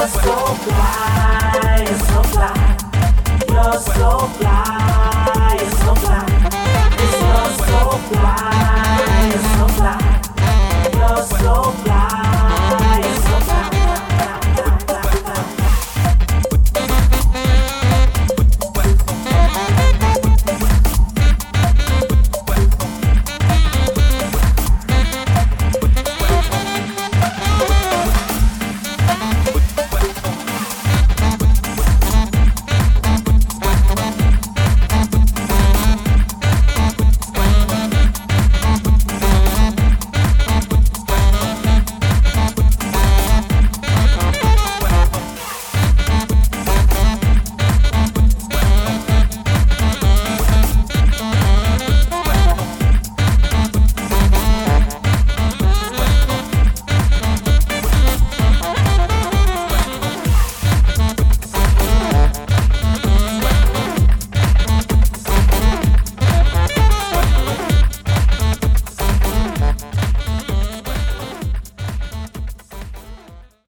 You're so fly, so fly. You're so fly.